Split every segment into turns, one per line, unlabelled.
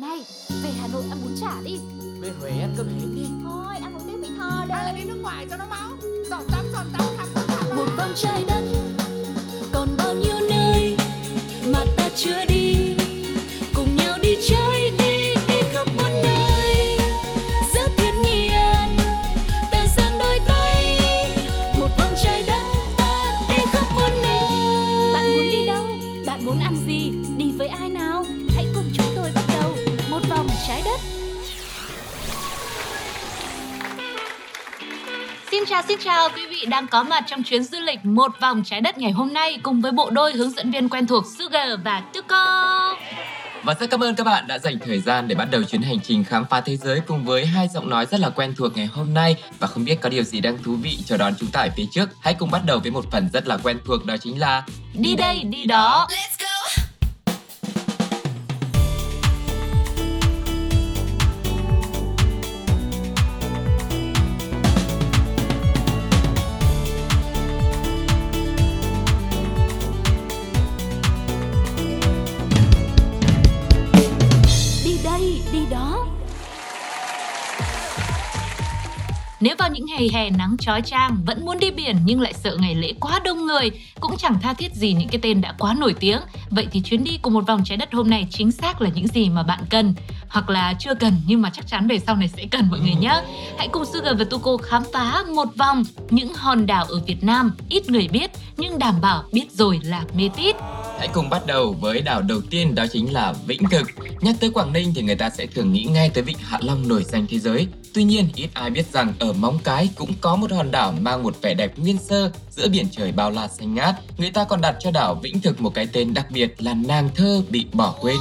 Này, về Hà Nội ăn bún chả đi.
Về Huế ăn cơm hến đi.
Thôi, ăn một tiếng Mỹ Tho
Hay là
đây
đi nước ngoài cho nó máu. Giọt tắm, giọt tắm, khắp cả
một vòng trái đất
Xin chào xin chào quý vị đang có mặt trong chuyến du lịch một vòng trái đất ngày hôm nay cùng với bộ đôi hướng dẫn viên quen thuộc Sugar và Tuko.
Và rất cảm ơn các bạn đã dành thời gian để bắt đầu chuyến hành trình khám phá thế giới cùng với hai giọng nói rất là quen thuộc ngày hôm nay và không biết có điều gì đang thú vị chờ đón chúng ta ở phía trước. Hãy cùng bắt đầu với một phần rất là quen thuộc đó chính là
Đi đây đi đó.
Đi
Nếu vào những ngày hè nắng chói chang vẫn muốn đi biển nhưng lại sợ ngày lễ quá đông người, cũng chẳng tha thiết gì những cái tên đã quá nổi tiếng. Vậy thì chuyến đi của một vòng trái đất hôm nay chính xác là những gì mà bạn cần hoặc là chưa cần nhưng mà chắc chắn về sau này sẽ cần mọi người nhé. Hãy cùng Sugar và Tuko khám phá một vòng những hòn đảo ở Việt Nam ít người biết nhưng đảm bảo biết rồi là mê tít.
Hãy cùng bắt đầu với đảo đầu tiên đó chính là Vĩnh Thực. Nhắc tới Quảng Ninh thì người ta sẽ thường nghĩ ngay tới Vịnh Hạ Long nổi danh thế giới. Tuy nhiên, ít ai biết rằng ở Móng Cái cũng có một hòn đảo mang một vẻ đẹp nguyên sơ giữa biển trời bao la xanh ngát. Người ta còn đặt cho đảo Vĩnh Thực một cái tên đặc biệt là nàng thơ bị bỏ quên.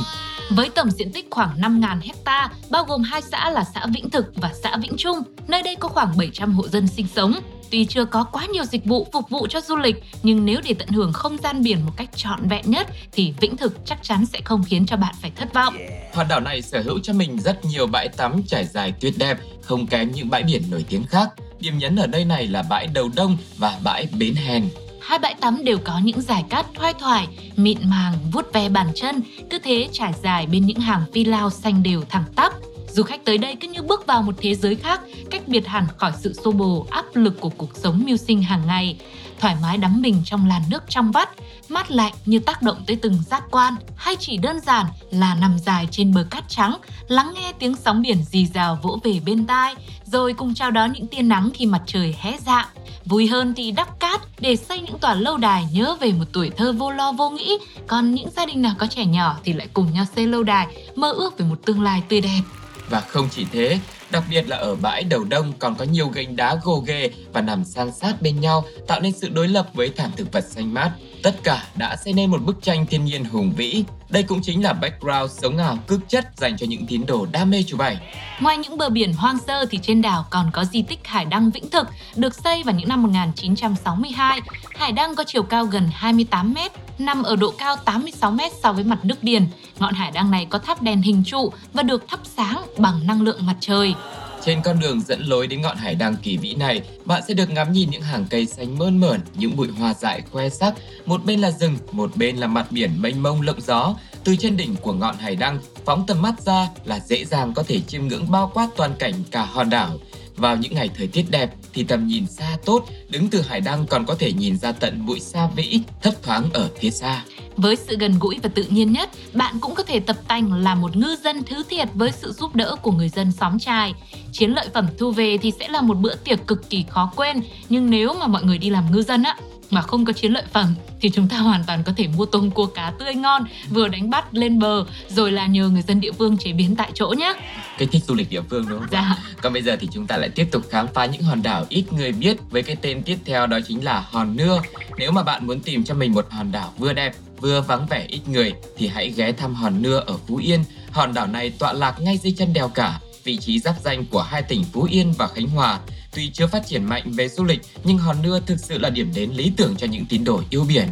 Với tổng diện tích khoảng 5.000 hecta, bao gồm hai xã là xã Vĩnh Thực và xã Vĩnh Trung, nơi đây có khoảng 700 hộ dân sinh sống. Tuy chưa có quá nhiều dịch vụ phục vụ cho du lịch, nhưng nếu để tận hưởng không gian biển một cách trọn vẹn nhất thì Vĩnh Thực chắc chắn sẽ không khiến cho bạn phải thất vọng.
Hòn đảo này sở hữu cho mình rất nhiều bãi tắm trải dài tuyệt đẹp, không kém những bãi biển nổi tiếng khác. Điểm nhấn ở đây này là bãi Đầu Đông và bãi Bến Hèn.
Hai bãi tắm đều có những dải cát thoai thoải, mịn màng, vuốt ve bàn chân, cứ thế trải dài bên những hàng phi lao xanh đều thẳng tắp. Du khách tới đây cứ như bước vào một thế giới khác, cách biệt hẳn khỏi sự xô bồ, áp lực của cuộc sống mưu sinh hàng ngày. Thoải mái đắm mình trong làn nước trong vắt, mát lạnh như tác động tới từng giác quan, hay chỉ đơn giản là nằm dài trên bờ cát trắng, lắng nghe tiếng sóng biển rì rào vỗ về bên tai, rồi cùng chào đón những tia nắng khi mặt trời hé dạng. Vui hơn thì đắp cát để xây những tòa lâu đài nhớ về một tuổi thơ vô lo vô nghĩ, còn những gia đình nào có trẻ nhỏ thì lại cùng nhau xây lâu đài, mơ ước về một tương lai tươi đẹp.
Và không chỉ thế, đặc biệt là ở bãi đầu đông còn có nhiều gành đá gồ ghề và nằm san sát bên nhau tạo nên sự đối lập với thảm thực vật xanh mát. Tất cả đã xây nên một bức tranh thiên nhiên hùng vĩ. Đây cũng chính là background sống ảo cực chất dành cho những tín đồ đam mê chụp ảnh.
Ngoài những bờ biển hoang sơ thì trên đảo còn có di tích Hải Đăng Vĩnh Thực được xây vào những năm 1962. Hải Đăng có chiều cao gần 28 mét, nằm ở độ cao 86 mét so với mặt nước biển. Ngọn hải đăng này có tháp đèn hình trụ và được thắp sáng bằng năng lượng mặt trời.
Trên con đường dẫn lối đến ngọn hải đăng kỳ vĩ này, bạn sẽ được ngắm nhìn những hàng cây xanh mơn mởn, những bụi hoa dại khoe sắc. Một bên là rừng, một bên là mặt biển mênh mông lộng gió. Từ trên đỉnh của ngọn hải đăng, phóng tầm mắt ra là dễ dàng có thể chiêm ngưỡng bao quát toàn cảnh cả hòn đảo. Vào những ngày thời tiết đẹp thì tầm nhìn xa tốt, đứng từ hải đăng còn có thể nhìn ra tận bụi sa vĩ thấp thoáng ở phía xa.
Với sự gần gũi và tự nhiên nhất, bạn cũng có thể tập tành là một ngư dân thứ thiệt với sự giúp đỡ của người dân xóm trài. Chiến lợi phẩm thu về thì sẽ là một bữa tiệc cực kỳ khó quên, nhưng nếu mà mọi người đi làm ngư dân á, mà không có chiến lợi phẩm thì chúng ta hoàn toàn có thể mua tôm cua cá tươi ngon vừa đánh bắt lên bờ rồi là nhờ người dân địa phương chế biến tại chỗ nhé.
Cái thích du lịch địa phương đúng không?
Dạ.
Còn bây giờ thì chúng ta lại tiếp tục khám phá những hòn đảo ít người biết với cái tên tiếp theo đó chính là Hòn Nưa. Nếu mà bạn muốn tìm cho mình một hòn đảo vừa đẹp vừa vắng vẻ ít người thì hãy ghé thăm Hòn Nưa ở Phú Yên. Hòn đảo này tọa lạc ngay dưới chân đèo cả, vị trí giáp danh của hai tỉnh Phú Yên và Khánh Hòa. Tuy chưa phát triển mạnh về du lịch nhưng Hòn Nưa thực sự là điểm đến lý tưởng cho những tín đồ yêu biển.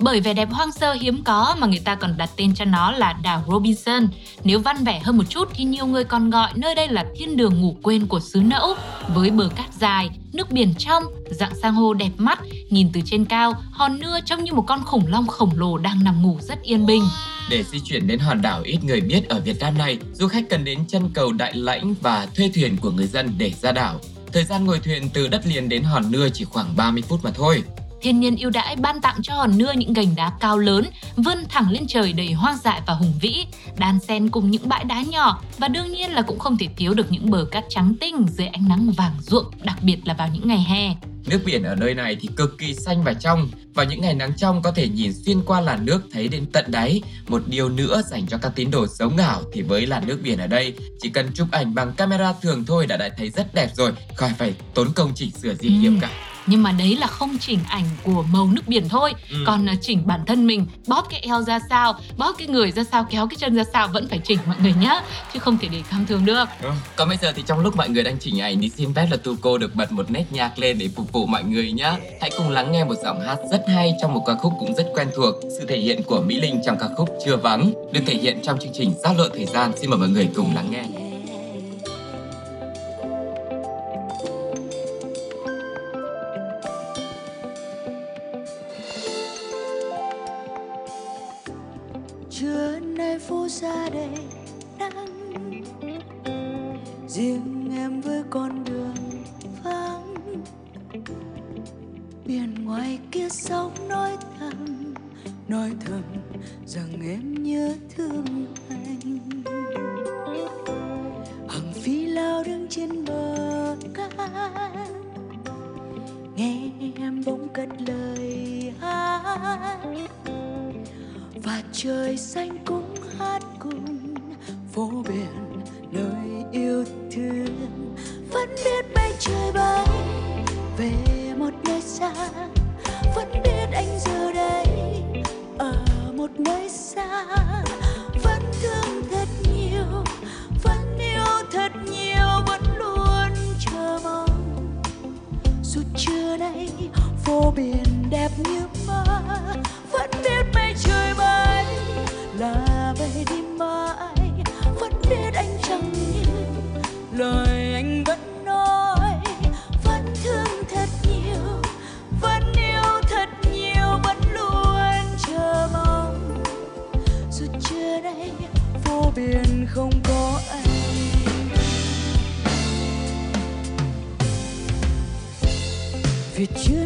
Bởi vẻ đẹp hoang sơ hiếm có mà người ta còn đặt tên cho nó là đảo Robinson. Nếu văn vẻ hơn một chút thì nhiều người còn gọi nơi đây là thiên đường ngủ quên của xứ Nẫu. Với bờ cát dài, nước biển trong, dạng san hô đẹp mắt, nhìn từ trên cao, hòn nưa trông như một con khủng long khổng lồ đang nằm ngủ rất yên bình.
Để di chuyển đến hòn đảo ít người biết ở Việt Nam này, du khách cần đến chân cầu Đại Lãnh và thuê thuyền của người dân để ra đảo. Thời gian ngồi thuyền từ đất liền đến hòn nưa chỉ khoảng 30 phút mà thôi.
Thiên nhiên ưu đãi ban tặng cho hòn nưa những gành đá cao lớn, vươn thẳng lên trời đầy hoang dại và hùng vĩ, đan xen cùng những bãi đá nhỏ và đương nhiên là cũng không thể thiếu được những bờ cát trắng tinh dưới ánh nắng vàng ruộng, đặc biệt là vào những ngày hè.
Nước biển ở nơi này thì cực kỳ xanh và trong. Vào những ngày nắng trong có thể nhìn xuyên qua làn nước thấy đến tận đáy. Một điều nữa dành cho các tín đồ sống ảo thì với làn nước biển ở đây chỉ cần chụp ảnh bằng camera thường thôi đã đã thấy rất đẹp rồi, khỏi phải tốn công chỉnh sửa gì
Ừ.
cả.
Nhưng mà đấy là không chỉnh ảnh của màu nước biển thôi
Ừ.
còn à, chỉnh bản thân mình bóp cái eo ra sao bóp cái người ra sao kéo cái chân ra sao vẫn phải chỉnh mọi người nhá chứ không thể để cam thường được
Còn bây giờ thì trong lúc mọi người đang chỉnh ảnh thì xin phép là Tuco được bật một nét nhạc lên để phục vụ mọi người nhé. Hãy cùng lắng nghe một giọng hát rất hay trong một ca khúc cũng rất quen thuộc. Sự thể hiện của Mỹ Linh trong ca khúc Chưa Vắng được thể hiện trong chương trình Giao lộ thời gian. Xin mời mọi người cùng lắng nghe.
Vẫn biết bay trời bay về một nơi xa, vẫn biết anh giờ đây. Ở một nơi xa, vẫn thương thật nhiều, vẫn yêu thật nhiều, vẫn luôn chờ mong. Dù trưa nay, phố biển đẹp như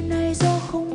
nay do không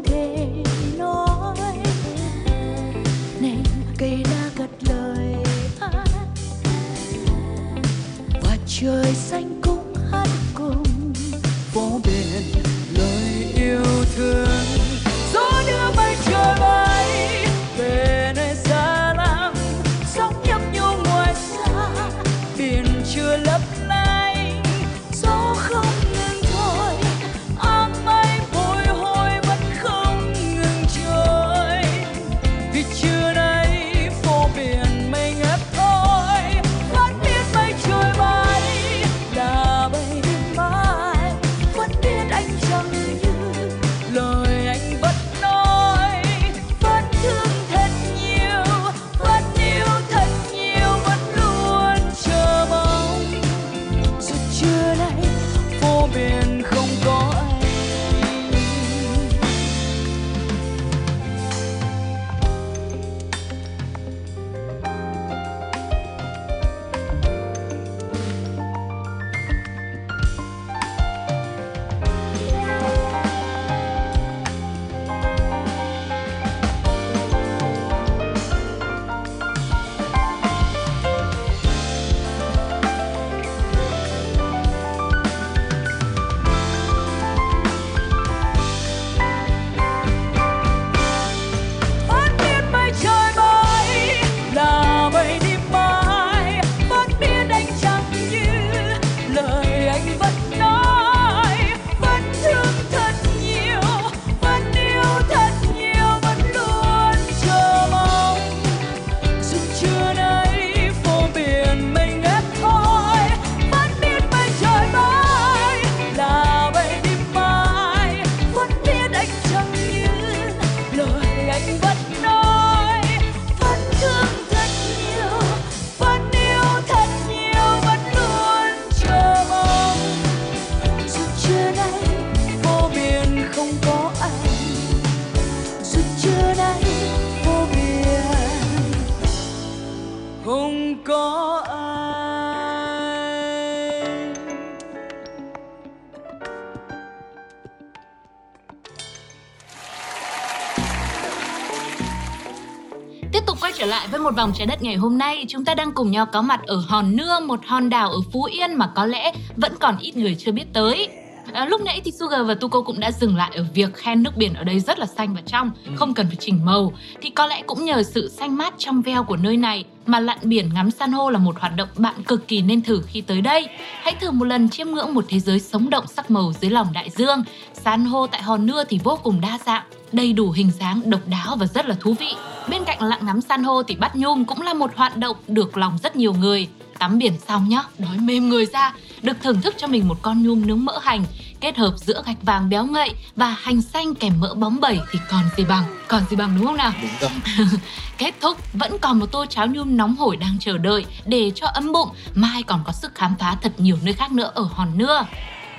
quay trở lại với một vòng trái đất ngày hôm nay, chúng ta đang cùng nhau có mặt ở Hòn Nưa, một hòn đảo ở Phú Yên mà có lẽ vẫn còn ít người chưa biết tới. À, lúc nãy thì Sugar và Tuko cũng đã dừng lại ở việc khen nước biển ở đây rất là xanh và trong, ừ. không cần phải chỉnh màu. Thì có lẽ cũng nhờ sự xanh mát trong veo của nơi này mà lặn biển ngắm san hô là một hoạt động bạn cực kỳ nên thử khi tới đây. Hãy thử một lần chiêm ngưỡng một thế giới sống động sắc màu dưới lòng đại dương. San hô tại Hòn Nưa thì vô cùng đa dạng, đầy đủ hình dáng, độc đáo và rất là thú vị. Bên cạnh lặn ngắm san hô thì bắt nhum cũng là một hoạt động được lòng rất nhiều người. Tắm biển xong nhá, đói mềm người ra, được thưởng thức cho mình một con nhum nướng mỡ hành kết hợp giữa gạch vàng béo ngậy và hành xanh kèm mỡ bóng bẩy thì còn gì bằng còn gì bằng đúng không nào
đúng rồi
kết thúc vẫn còn một tô cháo nhum nóng hổi đang chờ đợi để cho ấm bụng mai còn có sức khám phá thật nhiều nơi khác nữa ở hòn nưa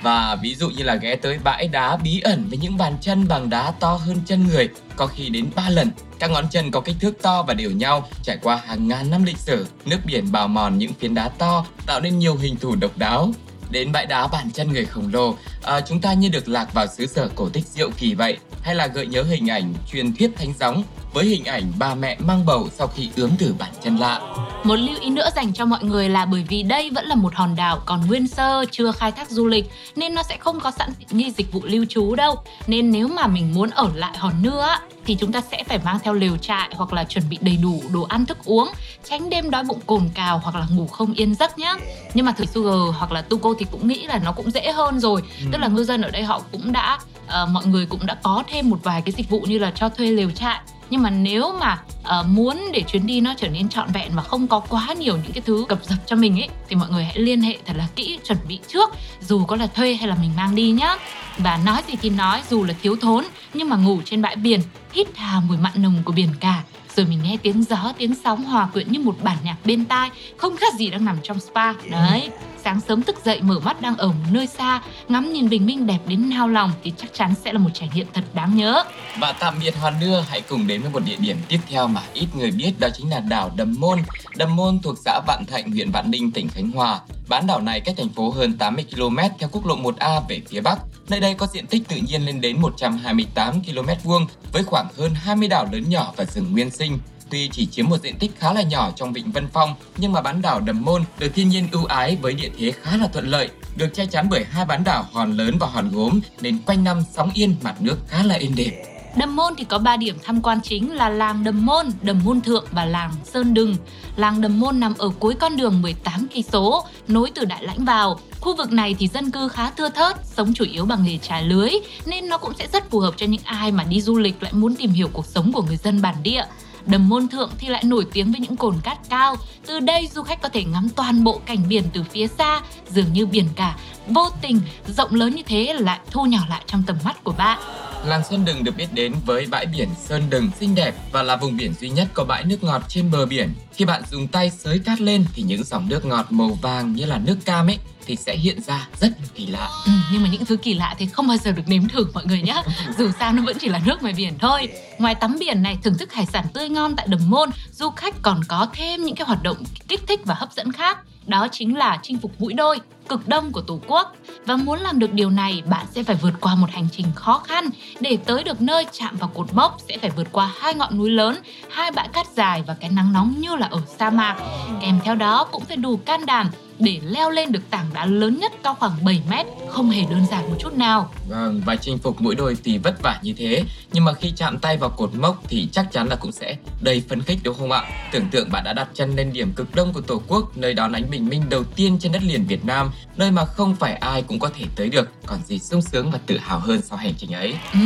và ví dụ như là ghé tới bãi đá bí ẩn với những bàn chân bằng đá to hơn chân người, có khi đến 3 lần. Các ngón chân có kích thước to và đều nhau, trải qua hàng ngàn năm lịch sử, nước biển bào mòn những phiến đá to, tạo nên nhiều hình thù độc đáo. Đến bãi đá bàn chân người khổng lồ, à, chúng ta như được lạc vào xứ sở cổ tích diệu kỳ vậy, hay là gợi nhớ hình ảnh truyền thuyết thánh gióng với hình ảnh bà mẹ mang bầu sau khi ướm từ bàn chân lạ.
Một lưu ý nữa dành cho mọi người là bởi vì đây vẫn là một hòn đảo còn nguyên sơ, chưa khai thác du lịch nên nó sẽ không có sẵn nghi dịch vụ lưu trú đâu. Nên nếu mà mình muốn ở lại hòn nưa thì chúng ta sẽ phải mang theo lều trại hoặc là chuẩn bị đầy đủ đồ ăn thức uống, tránh đêm đói bụng cồn cào hoặc là ngủ không yên giấc nhá. Nhưng mà thử Sugar hoặc là Tuko thì cũng nghĩ là nó cũng dễ hơn rồi. Ừ. Tức là ngư dân ở đây họ cũng đã uh, mọi người cũng đã có thêm một vài cái dịch vụ như là cho thuê lều trại nhưng mà nếu mà uh, muốn để chuyến đi nó trở nên trọn vẹn và không có quá nhiều những cái thứ cập dập cho mình ấy thì mọi người hãy liên hệ thật là kỹ chuẩn bị trước dù có là thuê hay là mình mang đi nhá. Và nói gì thì nói dù là thiếu thốn nhưng mà ngủ trên bãi biển hít hà mùi mặn nồng của biển cả rồi mình nghe tiếng gió, tiếng sóng hòa quyện như một bản nhạc bên tai, không khác gì đang nằm trong spa. Đấy, sáng sớm thức dậy mở mắt đang ở một nơi xa, ngắm nhìn bình minh đẹp đến nao lòng thì chắc chắn sẽ là một trải nghiệm thật đáng nhớ.
Và tạm biệt hoàn Nưa, hãy cùng đến với một địa điểm tiếp theo mà ít người biết, đó chính là đảo Đầm Môn. Đầm Môn thuộc xã Vạn Thạnh, huyện Vạn Ninh, tỉnh Khánh Hòa. Bán đảo này cách thành phố hơn 80 km theo quốc lộ 1A về phía bắc. Nơi đây có diện tích tự nhiên lên đến 128 km vuông với khoảng hơn 20 đảo lớn nhỏ và rừng nguyên sinh. Tuy chỉ chiếm một diện tích khá là nhỏ trong vịnh Vân Phong, nhưng mà bán đảo Đầm Môn được thiên nhiên ưu ái với địa thế khá là thuận lợi, được che chắn bởi hai bán đảo Hòn Lớn và Hòn Gốm nên quanh năm sóng yên mặt nước khá là êm đềm.
Đầm Môn thì có 3 điểm tham quan chính là làng Đầm Môn, Đầm Môn Thượng và làng Sơn Đừng. Làng Đầm Môn nằm ở cuối con đường 18 cây số nối từ Đại Lãnh vào. Khu vực này thì dân cư khá thưa thớt, sống chủ yếu bằng nghề trà lưới nên nó cũng sẽ rất phù hợp cho những ai mà đi du lịch lại muốn tìm hiểu cuộc sống của người dân bản địa. Đầm Môn Thượng thì lại nổi tiếng với những cồn cát cao. Từ đây du khách có thể ngắm toàn bộ cảnh biển từ phía xa, dường như biển cả vô tình rộng lớn như thế lại thu nhỏ lại trong tầm mắt của bạn.
Làng Sơn Đừng được biết đến với bãi biển Sơn Đừng xinh đẹp và là vùng biển duy nhất có bãi nước ngọt trên bờ biển. Khi bạn dùng tay xới cát lên thì những dòng nước ngọt màu vàng như là nước cam ấy thì sẽ hiện ra rất là kỳ lạ.
Ừ, nhưng mà những thứ kỳ lạ thì không bao giờ được nếm thử mọi người nhé. Dù sao nó vẫn chỉ là nước ngoài biển thôi. Ngoài tắm biển này thưởng thức hải sản tươi ngon tại Đầm Môn, du khách còn có thêm những cái hoạt động kích thích và hấp dẫn khác. Đó chính là chinh phục mũi đôi, cực đông của Tổ quốc. Và muốn làm được điều này, bạn sẽ phải vượt qua một hành trình khó khăn. Để tới được nơi chạm vào cột mốc sẽ phải vượt qua hai ngọn núi lớn, hai bãi cát dài và cái nắng nóng như là ở sa mạc. Kèm theo đó cũng phải đủ can đảm để leo lên được tảng đá lớn nhất cao khoảng 7 mét không hề đơn giản một chút nào.
Vâng, và chinh phục mũi đôi thì vất vả như thế, nhưng mà khi chạm tay vào cột mốc thì chắc chắn là cũng sẽ đầy phấn khích đúng không ạ? Tưởng tượng bạn đã đặt chân lên điểm cực đông của Tổ quốc, nơi đón ánh bình minh đầu tiên trên đất liền Việt Nam, nơi mà không phải ai cũng có thể tới được, còn gì sung sướng và tự hào hơn sau hành trình ấy.
Ừ,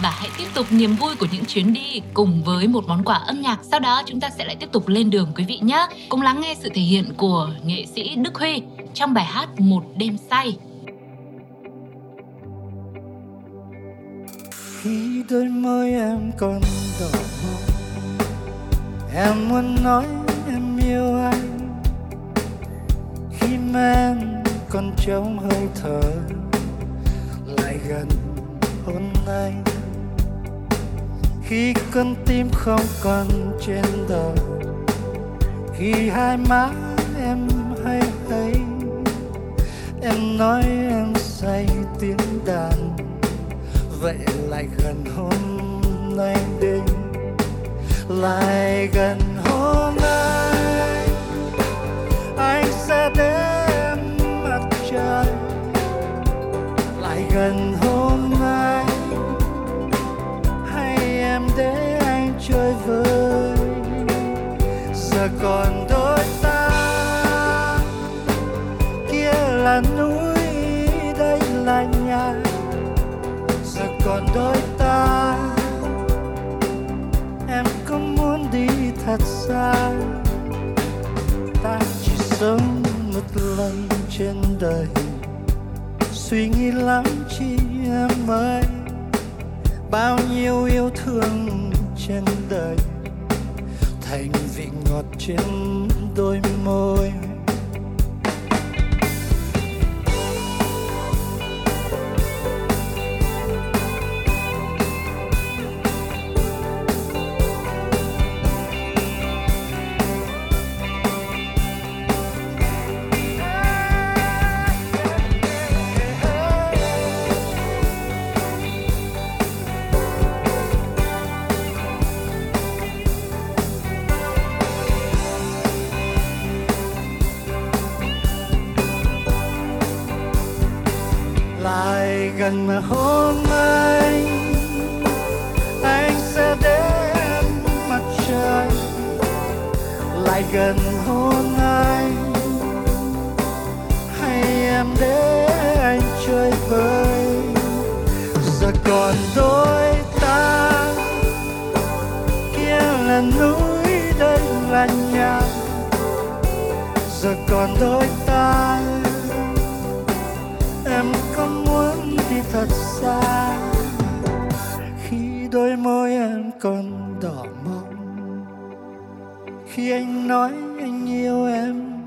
và hãy tiếp tục niềm vui của những chuyến đi cùng với một món quà âm nhạc. Sau đó chúng ta sẽ lại tiếp tục lên đường quý vị nhé. Cùng lắng nghe sự thể hiện của nghệ sĩ Đức Đức Huy trong bài hát Một đêm say.
Khi đôi môi em còn đỏ mong Em muốn nói em yêu anh Khi mà em còn trong hơi thở, Lại gần hôn anh Khi con tim không còn trên đời, Khi hai má ấy em nói em say tiếng đàn, vậy lại gần hôm nay đêm lại gần hôm nay, anh sẽ đến mặt trời. Lại gần hôm nay, hay em để anh chơi với giờ còn thật xa ta chỉ sống một lần trên đời suy nghĩ lắm chi em ơi bao nhiêu yêu thương trên đời thành vị ngọt trên đôi môi giờ còn đôi ta em có muốn đi thật xa. Khi đôi môi em còn đỏ mọng. Khi anh nói anh yêu em.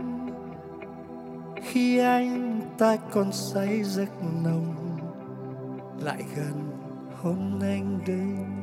Khi anh ta còn say giấc nồng. Lại gần hôn anh đây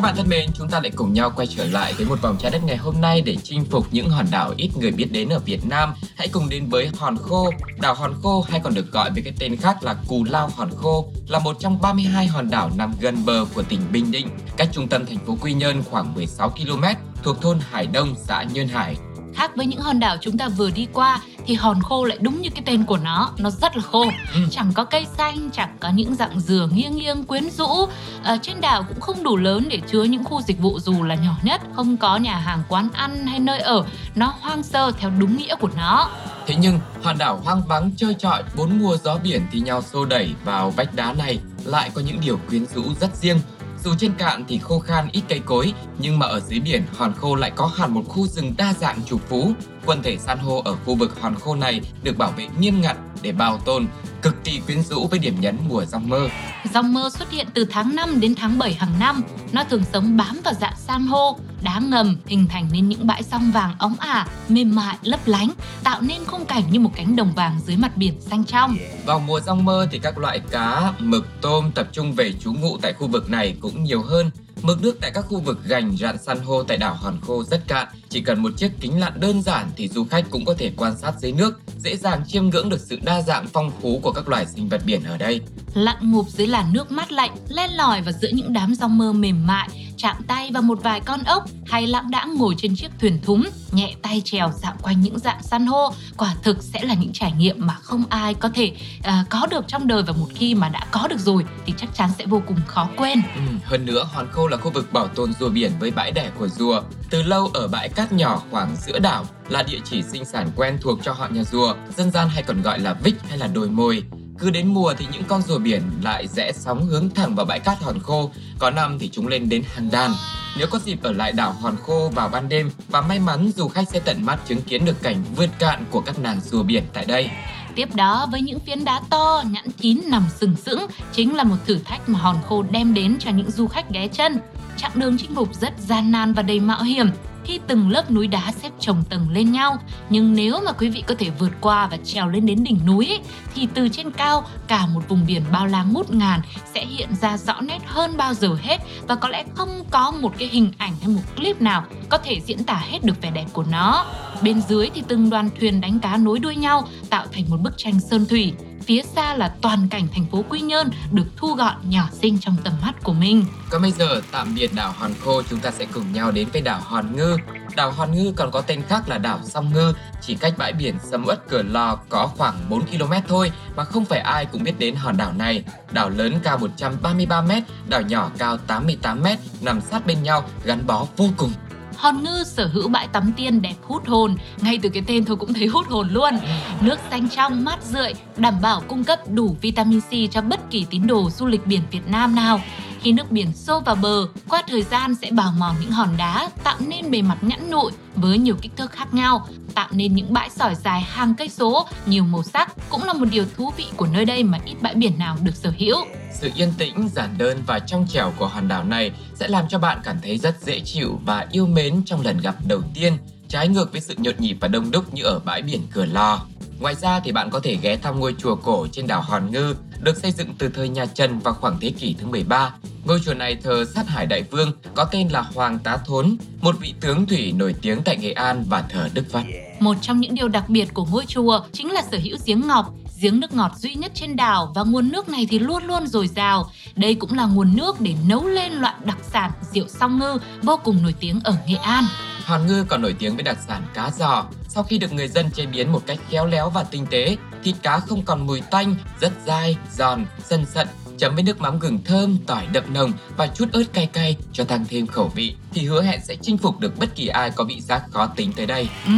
Các bạn thân mến, chúng ta lại cùng nhau quay trở lại với một vòng trái đất ngày hôm nay để chinh phục những hòn đảo ít người biết đến ở Việt Nam. Hãy cùng đến với Hòn Khô. Đảo Hòn Khô hay còn được gọi với cái tên khác là Cù Lao Hòn Khô là một trong 32 hòn đảo nằm gần bờ của tỉnh Bình Định, cách trung tâm thành phố Quy Nhơn khoảng 16 km, thuộc thôn Hải Đông, xã Nhơn Hải.
Khác với những hòn đảo chúng ta vừa đi qua thì hòn khô lại đúng như cái tên của nó, nó rất là khô.
Ừ.
Chẳng có cây xanh, chẳng có những dạng dừa nghiêng nghiêng quyến rũ. Ở trên đảo cũng không đủ lớn để chứa những khu dịch vụ dù là nhỏ nhất, không có nhà hàng quán ăn hay nơi ở. Nó hoang sơ theo đúng nghĩa của nó.
Thế nhưng, hòn đảo hoang vắng trơ trọi, bốn mùa gió biển thi nhau xô đẩy vào vách đá này lại có những điều quyến rũ rất riêng. Dù trên cạn thì khô khan ít cây cối, nhưng mà ở dưới biển, hòn khô lại có hẳn một khu rừng đa dạng chủ phú. Quần thể san hô ở khu vực hòn khô này được bảo vệ nghiêm ngặt để bảo tồn, cực kỳ quyến rũ với điểm nhấn mùa rong mơ.
Rong mơ xuất hiện từ tháng 5 đến tháng 7 hàng năm. Nó thường sống bám vào dạng san hô, đá ngầm hình thành nên những bãi rong vàng óng ả, mềm mại, lấp lánh, tạo nên khung cảnh như một cánh đồng vàng dưới mặt biển xanh trong.
Vào mùa rong mơ thì các loại cá, mực, tôm tập trung về trú ngụ tại khu vực này cũng nhiều hơn. Mực nước tại các khu vực gành rạn san hô tại đảo Hòn Khô rất cạn, chỉ cần một chiếc kính lặn đơn giản thì du khách cũng có thể quan sát dưới nước, dễ dàng chiêm ngưỡng được sự đa dạng phong phú của các loài sinh vật biển ở đây.
Lặn ngụp dưới làn nước mát lạnh, len lỏi vào giữa những đám rong mơ mềm mại, chạm tay vào một vài con ốc hay lãng đãng ngồi trên chiếc thuyền thúng, nhẹ tay trèo dạo quanh những dạng san hô, quả thực sẽ là những trải nghiệm mà không ai có thể à, có được trong đời và một khi mà đã có được rồi thì chắc chắn sẽ vô cùng khó quên.
Ừ, hơn nữa, Hòn Khô là khu vực bảo tồn rùa biển với bãi đẻ của rùa. Từ lâu ở bãi cát nhỏ khoảng giữa đảo là địa chỉ sinh sản quen thuộc cho họ nhà rùa, dân gian hay còn gọi là vích hay là đồi mồi. Cứ đến mùa thì những con rùa biển lại rẽ sóng hướng thẳng vào bãi cát Hòn Khô, có năm thì chúng lên đến hàng đàn. Nếu có dịp ở lại đảo Hòn Khô vào ban đêm và may mắn du khách sẽ tận mắt chứng kiến được cảnh vượt cạn của các nàng rùa biển tại đây.
Tiếp đó với những phiến đá to, nhẵn kín nằm sừng sững chính là một thử thách mà hòn khô đem đến cho những du khách ghé chân. Chặng đường chinh phục rất gian nan và đầy mạo hiểm khi từng lớp núi đá xếp chồng tầng lên nhau. Nhưng nếu mà quý vị có thể vượt qua và trèo lên đến đỉnh núi ấy, thì từ trên cao cả một vùng biển bao la ngút ngàn sẽ hiện ra rõ nét hơn bao giờ hết và có lẽ không có một cái hình ảnh hay một clip nào có thể diễn tả hết được vẻ đẹp của nó. Bên dưới thì từng đoàn thuyền đánh cá nối đuôi nhau tạo thành một bức tranh sơn thủy. Phía xa là toàn cảnh thành phố Quy Nhơn được thu gọn nhỏ xinh trong tầm mắt của mình.
Còn bây giờ tạm biệt đảo Hòn Khô chúng ta sẽ cùng nhau đến với đảo Hòn Ngư. Đảo Hòn Ngư còn có tên khác là đảo Song Ngư, chỉ cách bãi biển sầm uất Cửa Lò có khoảng 4 km thôi mà không phải ai cũng biết đến hòn đảo này. Đảo lớn cao 133 m, đảo nhỏ cao 88 m, nằm sát bên nhau, gắn bó vô cùng.
Hòn Ngư sở hữu bãi tắm tiên đẹp hút hồn, ngay từ cái tên thôi cũng thấy hút hồn luôn. Nước xanh trong, mát rượi, đảm bảo cung cấp đủ vitamin C cho bất kỳ tín đồ du lịch biển Việt Nam nào. Khi nước biển xô vào bờ, qua thời gian sẽ bào mòn những hòn đá, tạo nên bề mặt nhẵn nụi với nhiều kích thước khác nhau, tạo nên những bãi sỏi dài hàng cây số, nhiều màu sắc cũng là một điều thú vị của nơi đây mà ít bãi biển nào được sở hữu.
Sự yên tĩnh, giản đơn và trong trẻo của hòn đảo này sẽ làm cho bạn cảm thấy rất dễ chịu và yêu mến trong lần gặp đầu tiên, trái ngược với sự nhộn nhịp và đông đúc như ở bãi biển Cửa Lò. Ngoài ra thì bạn có thể ghé thăm ngôi chùa cổ trên đảo Hòn Ngư, được xây dựng từ thời nhà Trần vào khoảng thế kỷ thứ 13. Ngôi chùa này thờ sát hải đại vương có tên là Hoàng Tá Thốn, một vị tướng thủy nổi tiếng tại Nghệ An và thờ Đức Phật.
Một trong những điều đặc biệt của ngôi chùa chính là sở hữu giếng ngọc, giếng nước ngọt duy nhất trên đảo và nguồn nước này thì luôn luôn dồi dào. Đây cũng là nguồn nước để nấu lên loại đặc sản rượu song ngư vô cùng nổi tiếng ở Nghệ An.
Hòn Ngư còn nổi tiếng với đặc sản cá giò. Sau khi được người dân chế biến một cách khéo léo và tinh tế, thịt cá không còn mùi tanh, rất dai, giòn, sần sận, chấm với nước mắm gừng thơm, tỏi đậm nồng và chút ớt cay cay cho tăng thêm khẩu vị thì hứa hẹn sẽ chinh phục được bất kỳ ai có vị giác khó tính tới đây.
Ừ,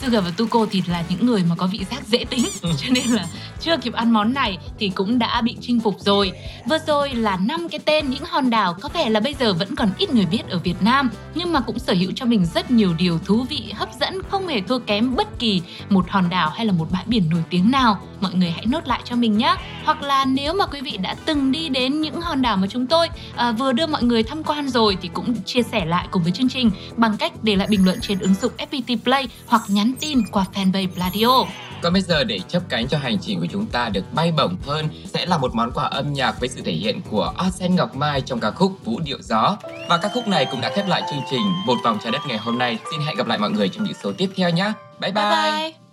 Sugar và Tuko thì là những người mà có vị giác dễ tính cho nên là chưa kịp ăn món này thì cũng đã bị chinh phục rồi. Vừa rồi là năm cái tên những hòn đảo có vẻ là bây giờ vẫn còn ít người biết ở Việt Nam nhưng mà cũng sở hữu cho mình rất nhiều điều thú vị, hấp dẫn không hề thua kém bất kỳ một hòn đảo hay là một bãi biển nổi tiếng nào. Mọi người hãy nốt lại cho mình nhé. Hoặc là nếu mà quý vị đã từng đi đến những hòn đảo mà chúng tôi à, vừa đưa mọi người tham quan rồi thì cũng chia sẻ lại cùng với chương trình bằng cách để lại bình luận trên ứng dụng FPT Play hoặc nhắn tin qua fanpage Pladio.
Còn bây giờ để chấp cánh cho hành trình của chúng ta được bay bổng hơn sẽ là một món quà âm nhạc với sự thể hiện của Arsen Ngọc Mai trong ca khúc Vũ Điệu Gió. Và ca khúc này cũng đã khép lại chương trình Một vòng trái đất ngày hôm nay. Xin hẹn gặp lại mọi người trong những số tiếp theo nhé. Bye bye!
Bye bye!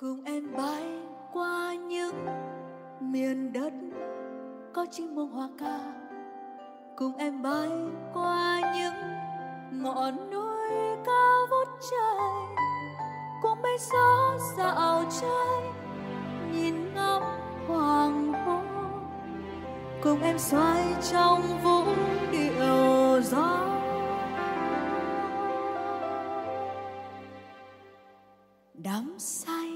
cùng em bay qua những miền đất có chim muông hoa ca cùng em bay qua những ngọn núi cao vút trời cùng bay gió dạo chơi, nhìn ngắm hoàng hôn. Cùng em xoay trong vũ điệu gió. Đắm say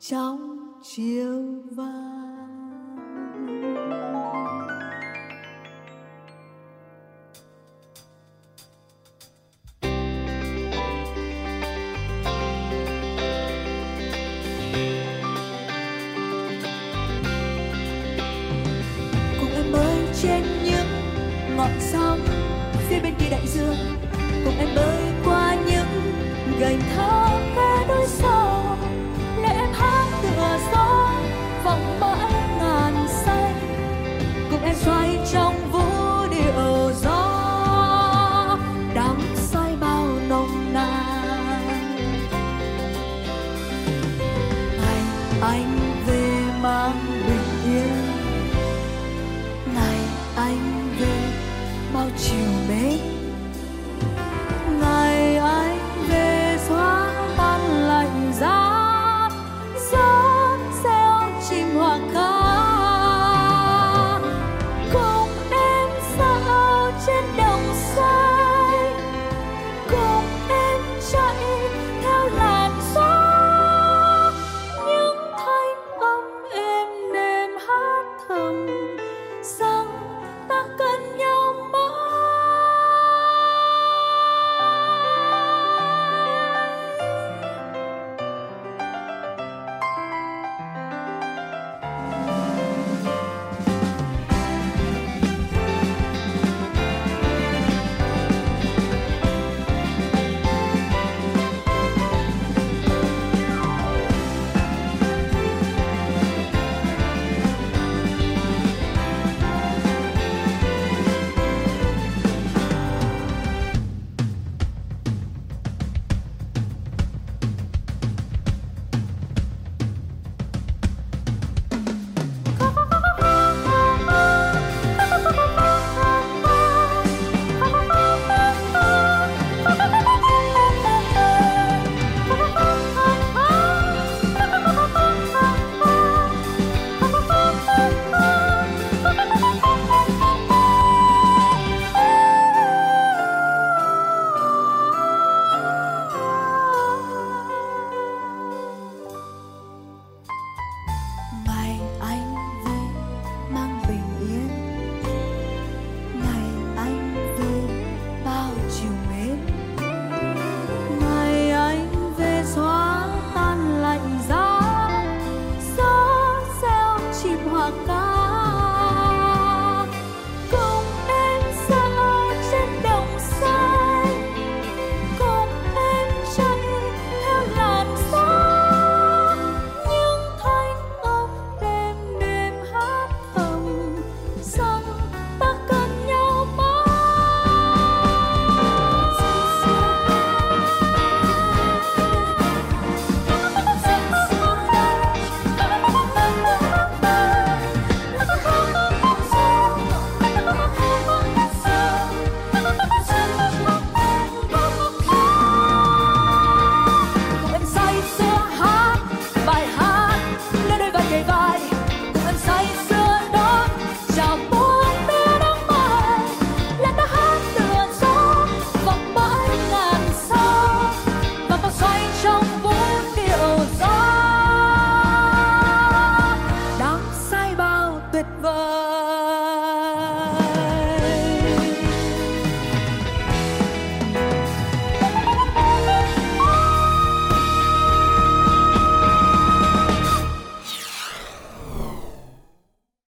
trong chiều vàng